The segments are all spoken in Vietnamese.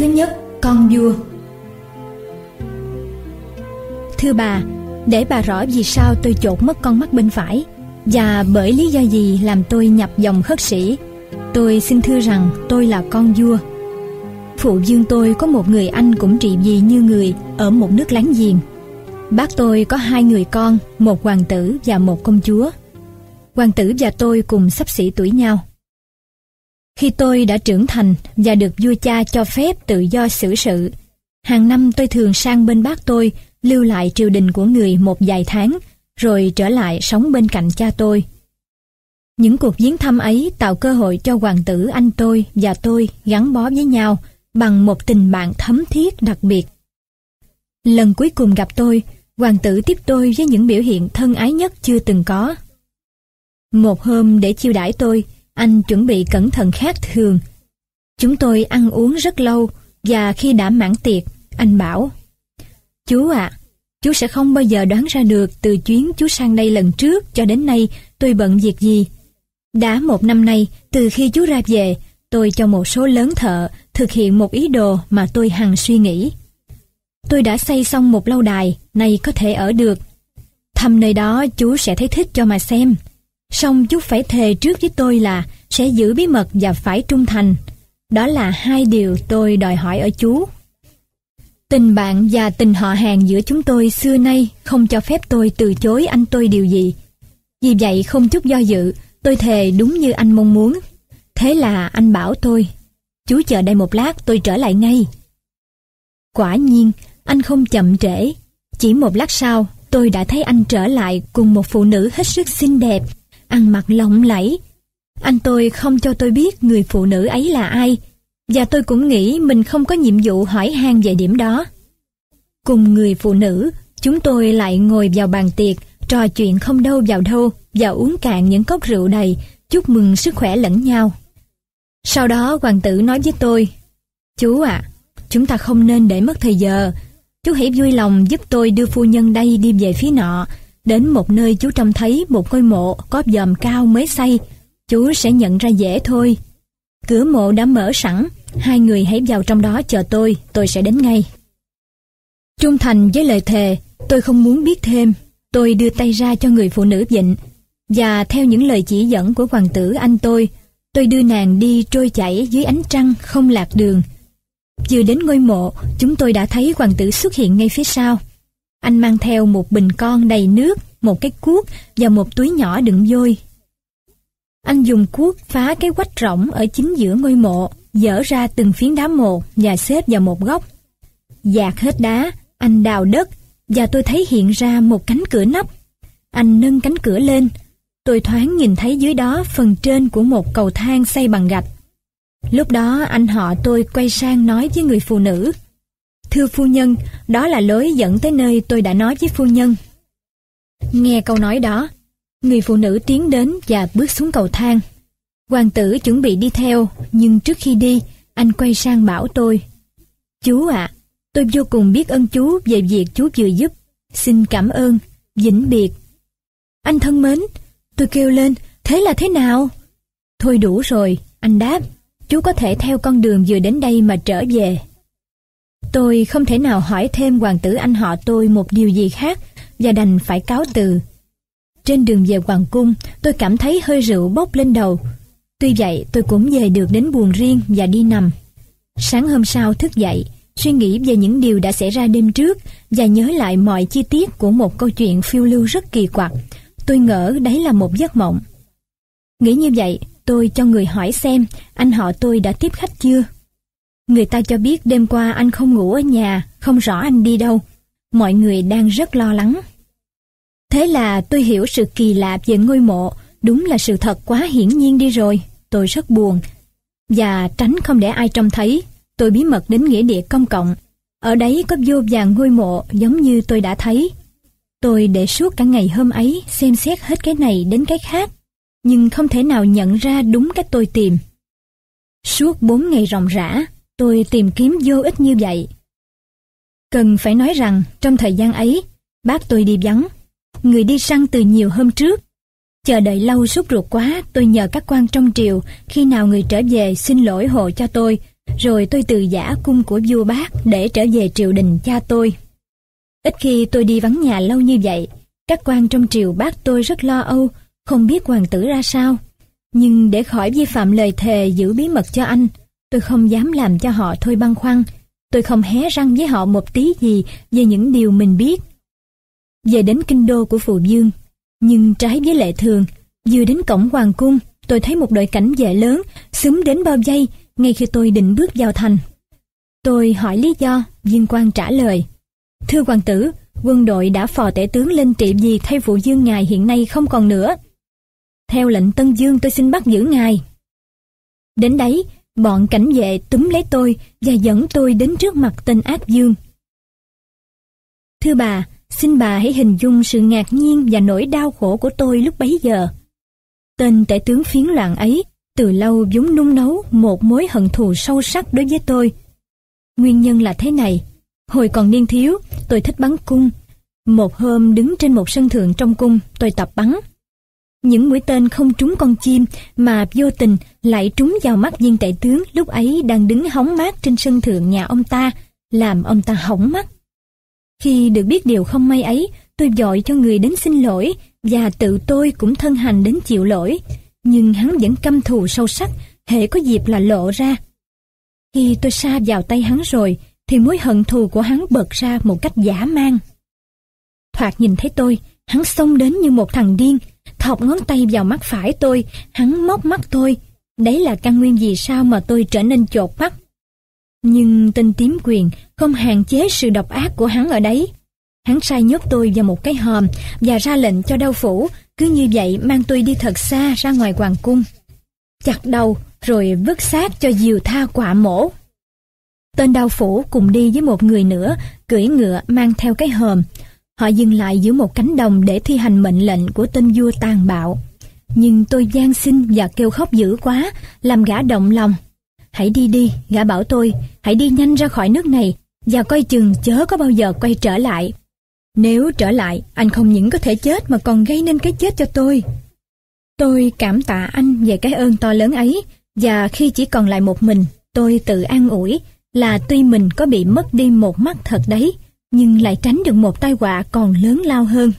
Thứ nhất, con vua Thưa bà, để bà rõ vì sao tôi chột mất con mắt bên phải và bởi lý do gì làm tôi nhập dòng khất sĩ, tôi xin thưa rằng tôi là con vua. Phụ dương tôi có một người anh cũng trị vì như người ở một nước láng giềng. Bác tôi có hai người con, một hoàng tử và một công chúa. Hoàng tử và tôi cùng sắp xỉ tuổi nhau. Khi tôi đã trưởng thành và được vua cha cho phép tự do xử sự, hàng năm tôi thường sang bên bác tôi lưu lại triều đình của người một vài tháng, rồi trở lại sống bên cạnh cha tôi. Những cuộc viếng thăm ấy tạo cơ hội cho hoàng tử anh tôi và tôi gắn bó với nhau bằng một tình bạn thấm thiết đặc biệt. Lần cuối cùng gặp tôi, hoàng tử tiếp tôi với những biểu hiện thân ái nhất chưa từng có. Một hôm để chiêu đãi tôi, anh chuẩn bị cẩn thận khác thường. Chúng tôi ăn uống rất lâu và khi đã mãn tiệc, anh bảo Chú ạ, chú sẽ không bao giờ đoán ra được từ chuyến chú sang đây lần trước cho đến nay tôi bận việc gì. Đã một năm nay, từ khi chú ra về, tôi cho một số lớn thợ thực hiện một ý đồ mà tôi hằng suy nghĩ. Tôi đã xây xong một lâu đài, nay có thể ở được. Thăm nơi đó chú sẽ thấy thích cho mà xem. Xong chú phải thề trước với tôi là sẽ giữ bí mật và phải trung thành. Đó là hai điều tôi đòi hỏi ở chú. Tình bạn và tình họ hàng giữa chúng tôi xưa nay không cho phép tôi từ chối anh tôi điều gì. Vì vậy không chút do dự, tôi thề đúng như anh mong muốn. Thế là anh bảo tôi, chú chờ đây một lát tôi trở lại ngay. Quả nhiên, anh không chậm trễ. Chỉ một lát sau, tôi đã thấy anh trở lại cùng một phụ nữ hết sức xinh đẹp, ăn mặc lộng lẫy. Anh tôi không cho tôi biết người phụ nữ ấy là ai, và tôi cũng nghĩ mình không có nhiệm vụ hỏi han về điểm đó. Cùng người phụ nữ, chúng tôi lại ngồi vào bàn tiệc, trò chuyện không đâu vào đâu và uống cạn những cốc rượu đầy, chúc mừng sức khỏe lẫn nhau. Sau đó hoàng tử nói với tôi, Chú ạ, chúng ta không nên để mất thời giờ. Chú hãy vui lòng giúp tôi đưa phu nhân đây đi về phía nọ, đến một nơi chú trông thấy một ngôi mộ có dòm cao mới xây. Chú sẽ nhận ra dễ thôi. Cửa mộ đã mở sẵn, hai người hãy vào trong đó chờ tôi, tôi sẽ đến ngay. Trung thành với lời thề, tôi không muốn biết thêm. Tôi đưa tay ra cho người phụ nữ vịnh, và theo những lời chỉ dẫn của hoàng tử anh tôi, tôi đưa nàng đi trôi chảy dưới ánh trăng không lạc đường. Vừa đến ngôi mộ, chúng tôi đã thấy hoàng tử xuất hiện ngay phía sau. Anh mang theo một bình con đầy nước, một cái cuốc và một túi nhỏ đựng vôi. Anh dùng cuốc phá cái quách rỗng ở chính giữa ngôi mộ, dỡ ra từng phiến đá mộ và xếp vào một góc. Dạt hết đá, anh đào đất và tôi thấy hiện ra một cánh cửa nắp. Anh nâng cánh cửa lên. Tôi thoáng nhìn thấy dưới đó phần trên của một cầu thang xây bằng gạch. Lúc đó anh họ tôi quay sang nói với người phụ nữ. Thưa phu nhân, đó là lối dẫn tới nơi tôi đã nói với phu nhân. Nghe câu nói đó, người phụ nữ tiến đến và bước xuống cầu thang. Hoàng tử chuẩn bị đi theo, nhưng trước khi đi, anh quay sang bảo tôi. Chú ạ, à, tôi vô cùng biết ơn chú về việc chú vừa giúp. Xin cảm ơn, vĩnh biệt. Anh thân mến, tôi kêu lên, thế là thế nào? Thôi đủ rồi, anh đáp, chú có thể theo con đường vừa đến đây mà trở về. Tôi không thể nào hỏi thêm hoàng tử anh họ tôi một điều gì khác và đành phải cáo từ. Trên đường về hoàng cung, tôi cảm thấy hơi rượu bốc lên đầu. Tuy vậy, tôi cũng về được đến buồn riêng và đi nằm. Sáng hôm sau thức dậy, suy nghĩ về những điều đã xảy ra đêm trước và nhớ lại mọi chi tiết của một câu chuyện phiêu lưu rất kỳ quặc. Tôi ngỡ đấy là một giấc mộng. Nghĩ như vậy, tôi cho người hỏi xem anh họ tôi đã tiếp khách chưa. Người ta cho biết đêm qua anh không ngủ ở nhà, không rõ anh đi đâu. Mọi người đang rất lo lắng. Thế là tôi hiểu sự kỳ lạ về ngôi mộ, đúng là sự thật quá hiển nhiên đi rồi. Tôi rất buồn. Và tránh không để ai trông thấy, tôi bí mật đến nghĩa địa công cộng. Ở đấy có vô vàng ngôi mộ giống như tôi đã thấy. Tôi để suốt cả ngày hôm ấy xem xét hết cái này đến cái khác, nhưng không thể nào nhận ra đúng cách tôi tìm. Suốt bốn ngày ròng rã, tôi tìm kiếm vô ích như vậy. Cần phải nói rằng, trong thời gian ấy, bác tôi đi vắng. Người đi săn từ nhiều hôm trước. Chờ đợi lâu sốt ruột quá, tôi nhờ các quan trong triều khi nào người trở về xin lỗi hộ cho tôi, rồi tôi từ giả cung của vua bác để trở về triều đình cha tôi. Ít khi tôi đi vắng nhà lâu như vậy, các quan trong triều bác tôi rất lo âu, không biết hoàng tử ra sao. Nhưng để khỏi vi phạm lời thề giữ bí mật cho anh, tôi không dám làm cho họ thôi băn khoăn. Tôi không hé răng với họ một tí gì về những điều mình biết. Về đến kinh đô của Phù Dương, nhưng trái với lệ thường, vừa đến cổng hoàng cung, tôi thấy một đội cảnh vệ lớn xúm đến bao giây, ngay khi tôi định bước vào thành. Tôi hỏi lý do, viên quan trả lời. Thưa hoàng tử, quân đội đã phò tể tướng lên trị vì thay phụ dương ngài hiện nay không còn nữa. Theo lệnh Tân Dương tôi xin bắt giữ ngài. Đến đấy, bọn cảnh vệ túm lấy tôi và dẫn tôi đến trước mặt tên ác dương. Thưa bà, xin bà hãy hình dung sự ngạc nhiên và nỗi đau khổ của tôi lúc bấy giờ. Tên tể tướng phiến loạn ấy từ lâu vốn nung nấu một mối hận thù sâu sắc đối với tôi. Nguyên nhân là thế này. Hồi còn niên thiếu, tôi thích bắn cung. Một hôm đứng trên một sân thượng trong cung, tôi tập bắn. Những mũi tên không trúng con chim mà vô tình lại trúng vào mắt viên đại tướng lúc ấy đang đứng hóng mát trên sân thượng nhà ông ta, làm ông ta hỏng mắt. Khi được biết điều không may ấy, tôi dội cho người đến xin lỗi và tự tôi cũng thân hành đến chịu lỗi. Nhưng hắn vẫn căm thù sâu sắc, hệ có dịp là lộ ra. Khi tôi xa vào tay hắn rồi, thì mối hận thù của hắn bật ra một cách giả man. Thoạt nhìn thấy tôi, hắn xông đến như một thằng điên, thọc ngón tay vào mắt phải tôi, hắn móc mắt tôi. Đấy là căn nguyên gì sao mà tôi trở nên chột mắt. Nhưng tên tím quyền không hạn chế sự độc ác của hắn ở đấy. Hắn sai nhốt tôi vào một cái hòm và ra lệnh cho đau phủ, cứ như vậy mang tôi đi thật xa ra ngoài hoàng cung. Chặt đầu rồi vứt xác cho diều tha quả mổ. Tên đau phủ cùng đi với một người nữa, cưỡi ngựa mang theo cái hòm. Họ dừng lại giữa một cánh đồng để thi hành mệnh lệnh của tên vua tàn bạo. Nhưng tôi gian xin và kêu khóc dữ quá, làm gã động lòng. Hãy đi đi, gã bảo tôi, hãy đi nhanh ra khỏi nước này, và coi chừng chớ có bao giờ quay trở lại. Nếu trở lại, anh không những có thể chết mà còn gây nên cái chết cho tôi. Tôi cảm tạ anh về cái ơn to lớn ấy, và khi chỉ còn lại một mình, tôi tự an ủi là tuy mình có bị mất đi một mắt thật đấy, nhưng lại tránh được một tai họa còn lớn lao hơn.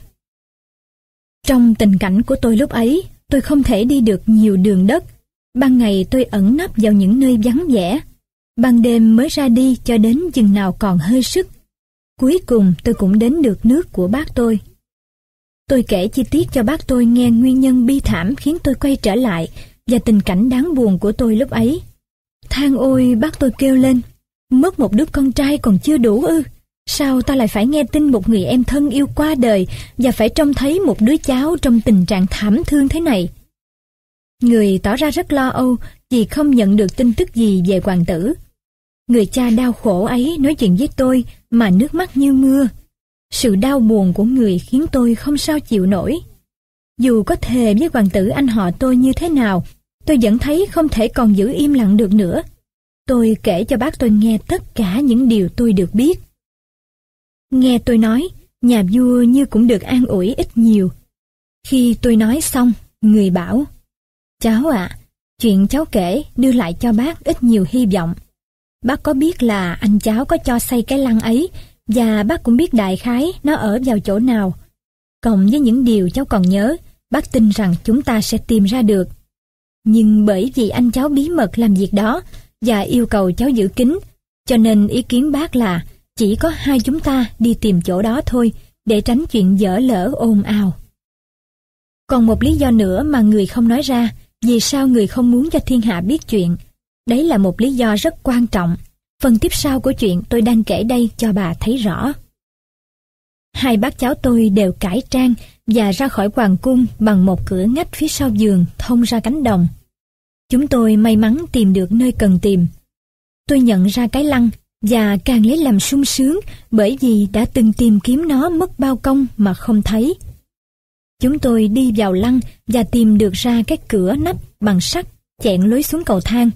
Trong tình cảnh của tôi lúc ấy, tôi không thể đi được nhiều đường đất. Ban ngày tôi ẩn nấp vào những nơi vắng vẻ. Ban đêm mới ra đi cho đến chừng nào còn hơi sức. Cuối cùng tôi cũng đến được nước của bác tôi. Tôi kể chi tiết cho bác tôi nghe nguyên nhân bi thảm khiến tôi quay trở lại và tình cảnh đáng buồn của tôi lúc ấy. Than ôi bác tôi kêu lên, mất một đứa con trai còn chưa đủ ư. Sao ta lại phải nghe tin một người em thân yêu qua đời và phải trông thấy một đứa cháu trong tình trạng thảm thương thế này? Người tỏ ra rất lo âu vì không nhận được tin tức gì về hoàng tử. Người cha đau khổ ấy nói chuyện với tôi mà nước mắt như mưa. Sự đau buồn của người khiến tôi không sao chịu nổi. Dù có thề với hoàng tử anh họ tôi như thế nào, tôi vẫn thấy không thể còn giữ im lặng được nữa. Tôi kể cho bác tôi nghe tất cả những điều tôi được biết. Nghe tôi nói, nhà vua như cũng được an ủi ít nhiều. Khi tôi nói xong, người bảo, Cháu ạ, chuyện cháu kể đưa lại cho bác ít nhiều hy vọng. Bác có biết là anh cháu có cho xây cái lăng ấy và bác cũng biết đại khái nó ở vào chỗ nào. Cộng với những điều cháu còn nhớ, bác tin rằng chúng ta sẽ tìm ra được. Nhưng bởi vì anh cháu bí mật làm việc đó và yêu cầu cháu giữ kín, cho nên ý kiến bác là chỉ có hai chúng ta đi tìm chỗ đó thôi, để tránh chuyện dở lỡ ồn ào. Còn một lý do nữa mà người không nói ra, vì sao người không muốn cho thiên hạ biết chuyện Đấy là một lý do rất quan trọng. Phần tiếp sau của chuyện tôi đang kể đây cho bà thấy rõ. Hai bác cháu tôi đều cải trang và ra khỏi hoàng cung bằng một cửa ngách phía sau giường thông ra cánh đồng. Chúng tôi may mắn tìm được nơi cần tìm. Tôi nhận ra cái lăng và càng lấy làm sung sướng bởi vì đã từng tìm kiếm nó mất bao công mà không thấy. Chúng tôi đi vào lăng và tìm được ra cái cửa nắp bằng sắt chẹn lối xuống cầu thang.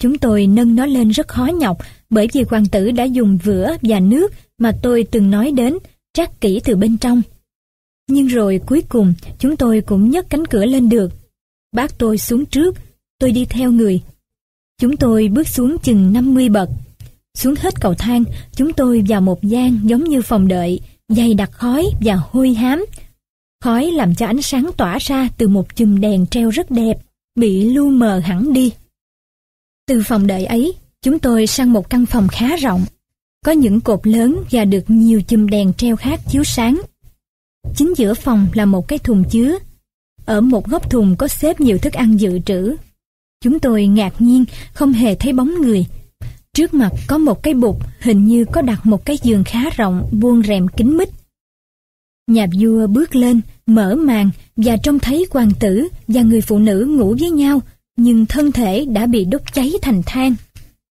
Chúng tôi nâng nó lên rất khó nhọc bởi vì hoàng tử đã dùng vữa và nước mà tôi từng nói đến trát kỹ từ bên trong. Nhưng rồi cuối cùng chúng tôi cũng nhấc cánh cửa lên được. Bác tôi xuống trước, tôi đi theo người. Chúng tôi bước xuống chừng 50 bậc. Xuống hết cầu thang, chúng tôi vào một gian giống như phòng đợi, dày đặc khói và hôi hám. Khói làm cho ánh sáng tỏa ra từ một chùm đèn treo rất đẹp, bị lu mờ hẳn đi. Từ phòng đợi ấy, chúng tôi sang một căn phòng khá rộng. Có những cột lớn và được nhiều chùm đèn treo khác chiếu sáng. Chính giữa phòng là một cái thùng chứa. Ở một góc thùng có xếp nhiều thức ăn dự trữ. Chúng tôi ngạc nhiên không hề thấy bóng người. Trước mặt có một cái bục hình như có đặt một cái giường khá rộng buông rèm kín mít. Nhà vua bước lên, mở màn và trông thấy hoàng tử và người phụ nữ ngủ với nhau nhưng thân thể đã bị đốt cháy thành than.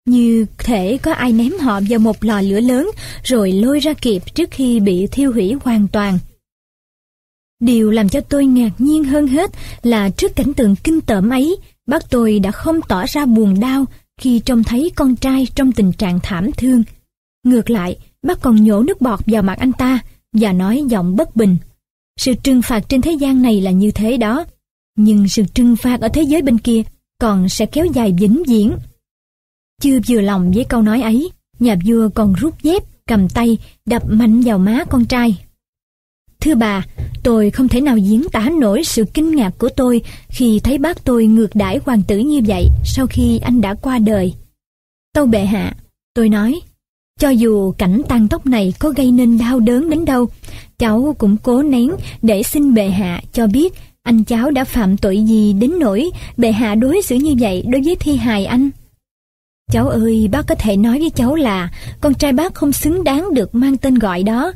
Như thể có ai ném họ vào một lò lửa lớn rồi lôi ra kịp trước khi bị thiêu hủy hoàn toàn. Điều làm cho tôi ngạc nhiên hơn hết là trước cảnh tượng kinh tởm ấy, bác tôi đã không tỏ ra buồn đau khi trông thấy con trai trong tình trạng thảm thương. Ngược lại, bác còn nhổ nước bọt vào mặt anh ta và nói giọng bất bình. Sự trừng phạt trên thế gian này là như thế đó, nhưng sự trừng phạt ở thế giới bên kia còn sẽ kéo dài vĩnh viễn. Chưa vừa lòng với câu nói ấy, nhà vua còn rút dép, cầm tay, đập mạnh vào má con trai. Thưa bà, tôi không thể nào diễn tả nổi sự kinh ngạc của tôi khi thấy bác tôi ngược đãi hoàng tử như vậy sau khi anh đã qua đời. Tâu bệ hạ, tôi nói, cho dù cảnh tang tóc này có gây nên đau đớn đến đâu, cháu cũng cố nén để xin bệ hạ cho biết anh cháu đã phạm tội gì đến nỗi bệ hạ đối xử như vậy đối với thi hài anh. Cháu ơi, bác có thể nói với cháu là con trai bác không xứng đáng được mang tên gọi đó.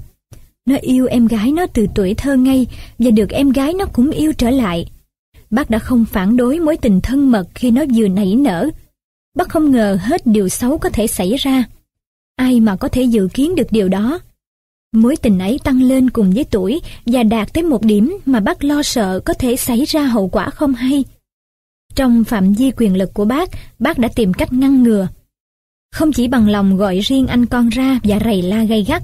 Nó yêu em gái nó từ tuổi thơ ngay và được em gái nó cũng yêu trở lại. Bác đã không phản đối mối tình thân mật khi nó vừa nảy nở. Bác không ngờ hết điều xấu có thể xảy ra. Ai mà có thể dự kiến được điều đó? Mối tình ấy tăng lên cùng với tuổi và đạt tới một điểm mà bác lo sợ có thể xảy ra hậu quả không hay. Trong phạm vi quyền lực của bác, bác đã tìm cách ngăn ngừa. Không chỉ bằng lòng gọi riêng anh con ra và rầy la gay gắt,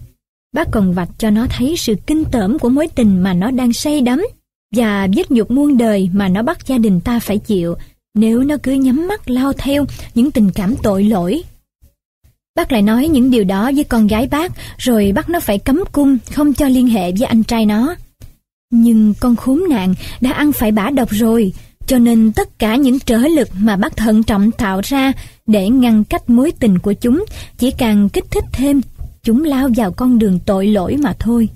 bác còn vạch cho nó thấy sự kinh tởm của mối tình mà nó đang say đắm và vết nhục muôn đời mà nó bắt gia đình ta phải chịu nếu nó cứ nhắm mắt lao theo những tình cảm tội lỗi Bác lại nói những điều đó với con gái bác, rồi bắt nó phải cấm cung, không cho liên hệ với anh trai nó. Nhưng con khốn nạn đã ăn phải bả độc rồi, cho nên tất cả những trở lực mà bác thận trọng tạo ra để ngăn cách mối tình của chúng chỉ càng kích thích thêm chúng lao vào con đường tội lỗi mà thôi.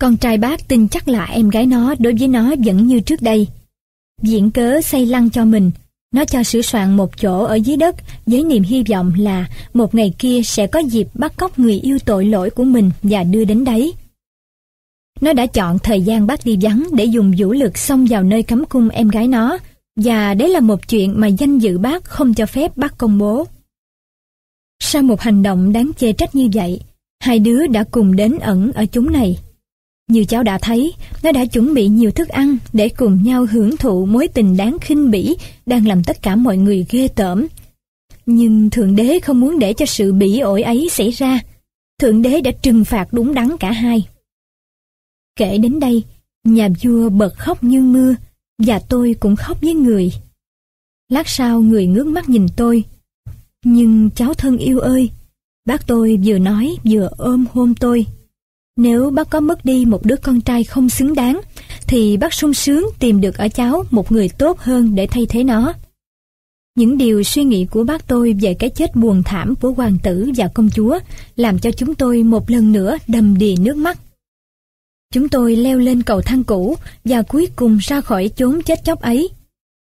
Con trai bác tin chắc là em gái nó đối với nó vẫn như trước đây. Diễn cớ xây lăng cho mình, nó cho sửa soạn một chỗ ở dưới đất với niềm hy vọng là một ngày kia sẽ có dịp bắt cóc người yêu tội lỗi của mình và đưa đến đấy. Nó đã chọn thời gian bác đi vắng để dùng vũ lực xông vào nơi cấm cung em gái nó và đấy là một chuyện mà danh dự bác không cho phép bác công bố. Sau một hành động đáng chê trách như vậy, hai đứa đã cùng đến ẩn ở chúng này. Như cháu đã thấy, nó đã chuẩn bị nhiều thức ăn để cùng nhau hưởng thụ mối tình đáng khinh bỉ đang làm tất cả mọi người ghê tởm. Nhưng Thượng Đế không muốn để cho sự bỉ ổi ấy xảy ra. Thượng Đế đã trừng phạt đúng đắn cả hai. Kể đến đây, nhà vua bật khóc như mưa, và tôi cũng khóc với người. Lát sau người ngước mắt nhìn tôi. Nhưng cháu thân yêu ơi, bác tôi vừa nói vừa ôm hôn tôi. Nếu bác có mất đi một đứa con trai không xứng đáng, thì bác sung sướng tìm được ở cháu một người tốt hơn để thay thế nó. Những điều suy nghĩ của bác tôi về cái chết buồn thảm của hoàng tử và công chúa làm cho chúng tôi một lần nữa đầm đìa nước mắt. Chúng tôi leo lên cầu thang cũ và cuối cùng ra khỏi chốn chết chóc ấy.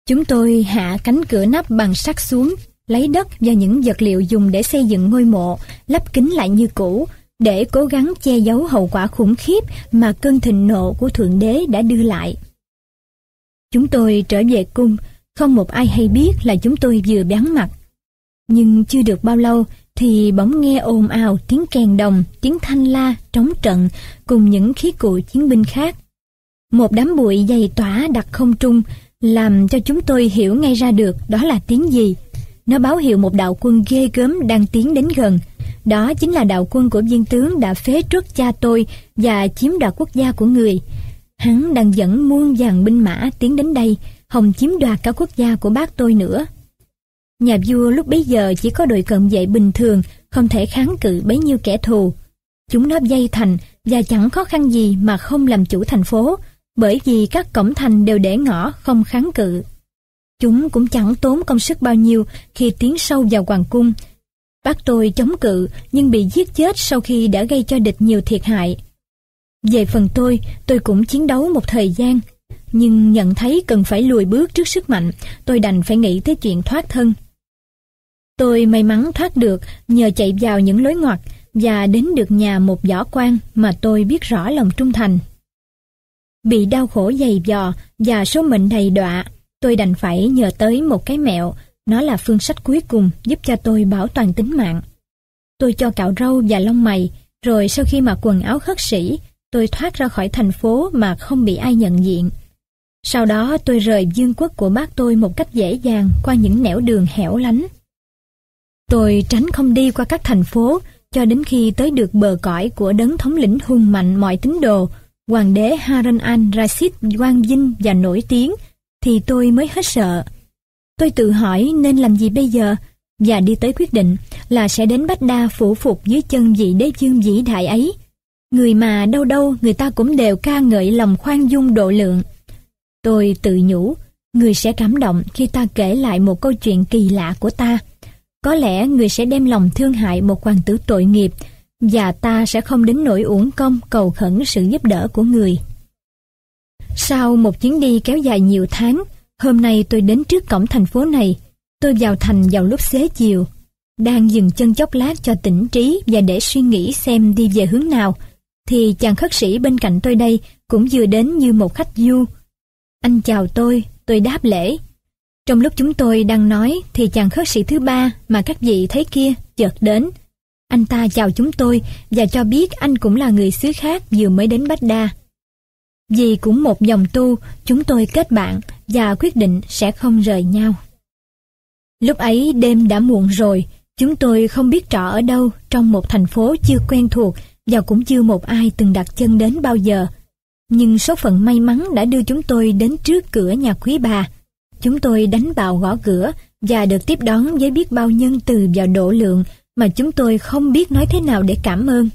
Chúng tôi hạ cánh cửa nắp bằng sắt xuống, lấy đất và những vật liệu dùng để xây dựng ngôi mộ, lắp kính lại như cũ, để cố gắng che giấu hậu quả khủng khiếp mà cơn thịnh nộ của Thượng Đế đã đưa lại. Chúng tôi trở về cung, không một ai hay biết là chúng tôi vừa bán mặt. Nhưng chưa được bao lâu thì bỗng nghe ồn ào tiếng kèn đồng, tiếng thanh la, trống trận cùng những khí cụ chiến binh khác. Một đám bụi dày tỏa đặt không trung làm cho chúng tôi hiểu ngay ra được đó là tiếng gì. Nó báo hiệu một đạo quân ghê gớm đang tiến đến gần. Đó chính là đạo quân của viên tướng đã phế truất cha tôi và chiếm đoạt quốc gia của người. Hắn đang dẫn muôn vàng binh mã tiến đến đây, hòng chiếm đoạt cả quốc gia của bác tôi nữa. Nhà vua lúc bấy giờ chỉ có đội cận vệ bình thường, không thể kháng cự bấy nhiêu kẻ thù. Chúng nó dây thành và chẳng khó khăn gì mà không làm chủ thành phố, bởi vì các cổng thành đều để ngõ không kháng cự. Chúng cũng chẳng tốn công sức bao nhiêu khi tiến sâu vào hoàng cung. Bác tôi chống cự nhưng bị giết chết sau khi đã gây cho địch nhiều thiệt hại. Về phần tôi, tôi cũng chiến đấu một thời gian, nhưng nhận thấy cần phải lùi bước trước sức mạnh, tôi đành phải nghĩ tới chuyện thoát thân. Tôi may mắn thoát được nhờ chạy vào những lối ngoặt và đến được nhà một võ quan mà tôi biết rõ lòng trung thành. Bị đau khổ dày dò và số mệnh đầy đọa, tôi đành phải nhờ tới một cái mẹo, nó là phương sách cuối cùng giúp cho tôi bảo toàn tính mạng. Tôi cho cạo râu và lông mày, rồi sau khi mặc quần áo khất sĩ, tôi thoát ra khỏi thành phố mà không bị ai nhận diện. Sau đó tôi rời dương quốc của bác tôi một cách dễ dàng qua những nẻo đường hẻo lánh. Tôi tránh không đi qua các thành phố cho đến khi tới được bờ cõi của đấng thống lĩnh hùng mạnh mọi tín đồ, hoàng đế Harun al-Rashid quang vinh và nổi tiếng, thì tôi mới hết sợ. Tôi tự hỏi nên làm gì bây giờ, và đi tới quyết định là sẽ đến Bách Đa phủ phục dưới chân vị đế dương vĩ đại ấy. Người mà đâu đâu người ta cũng đều ca ngợi lòng khoan dung độ lượng. Tôi tự nhủ, người sẽ cảm động khi ta kể lại một câu chuyện kỳ lạ của ta. Có lẽ người sẽ đem lòng thương hại một hoàng tử tội nghiệp và ta sẽ không đến nỗi uổng công cầu khẩn sự giúp đỡ của người. Sau một chuyến đi kéo dài nhiều tháng, hôm nay tôi đến trước cổng thành phố này. Tôi vào thành vào lúc xế chiều. Đang dừng chân chốc lát cho tỉnh trí và để suy nghĩ xem đi về hướng nào, thì chàng khất sĩ bên cạnh tôi đây cũng vừa đến như một khách du. Anh chào tôi, tôi đáp lễ. Trong lúc chúng tôi đang nói thì chàng khất sĩ thứ ba mà các vị thấy kia chợt đến. Anh ta chào chúng tôi và cho biết anh cũng là người xứ khác vừa mới đến Bách Đa. Vì cũng một dòng tu, chúng tôi kết bạn và quyết định sẽ không rời nhau. Lúc ấy đêm đã muộn rồi, chúng tôi không biết trọ ở đâu trong một thành phố chưa quen thuộc và cũng chưa một ai từng đặt chân đến bao giờ. Nhưng số phận may mắn đã đưa chúng tôi đến trước cửa nhà quý bà. Chúng tôi đánh vào gõ cửa và được tiếp đón với biết bao nhân từ và độ lượng mà chúng tôi không biết nói thế nào để cảm ơn.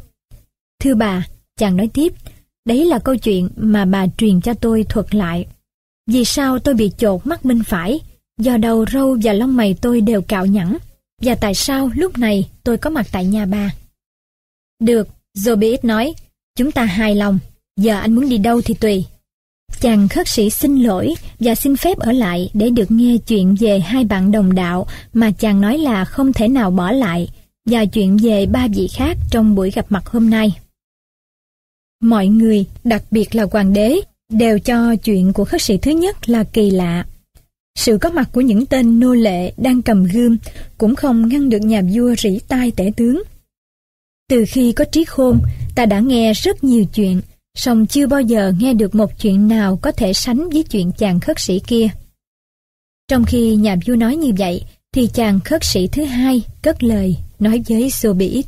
Thưa bà, chàng nói tiếp, đấy là câu chuyện mà bà truyền cho tôi thuật lại. Vì sao tôi bị chột mắt bên phải, do đầu râu và lông mày tôi đều cạo nhẵn, và tại sao lúc này tôi có mặt tại nhà bà. Được, Zobiit nói, chúng ta hài lòng, giờ anh muốn đi đâu thì tùy. Chàng khất sĩ xin lỗi và xin phép ở lại để được nghe chuyện về hai bạn đồng đạo mà chàng nói là không thể nào bỏ lại và chuyện về ba vị khác trong buổi gặp mặt hôm nay. Mọi người, đặc biệt là hoàng đế, đều cho chuyện của khất sĩ thứ nhất là kỳ lạ. Sự có mặt của những tên nô lệ đang cầm gươm cũng không ngăn được nhà vua rỉ tai tể tướng. Từ khi có trí khôn, ta đã nghe rất nhiều chuyện, song chưa bao giờ nghe được một chuyện nào có thể sánh với chuyện chàng khất sĩ kia. Trong khi nhà vua nói như vậy, thì chàng khất sĩ thứ hai cất lời nói với Sobiit.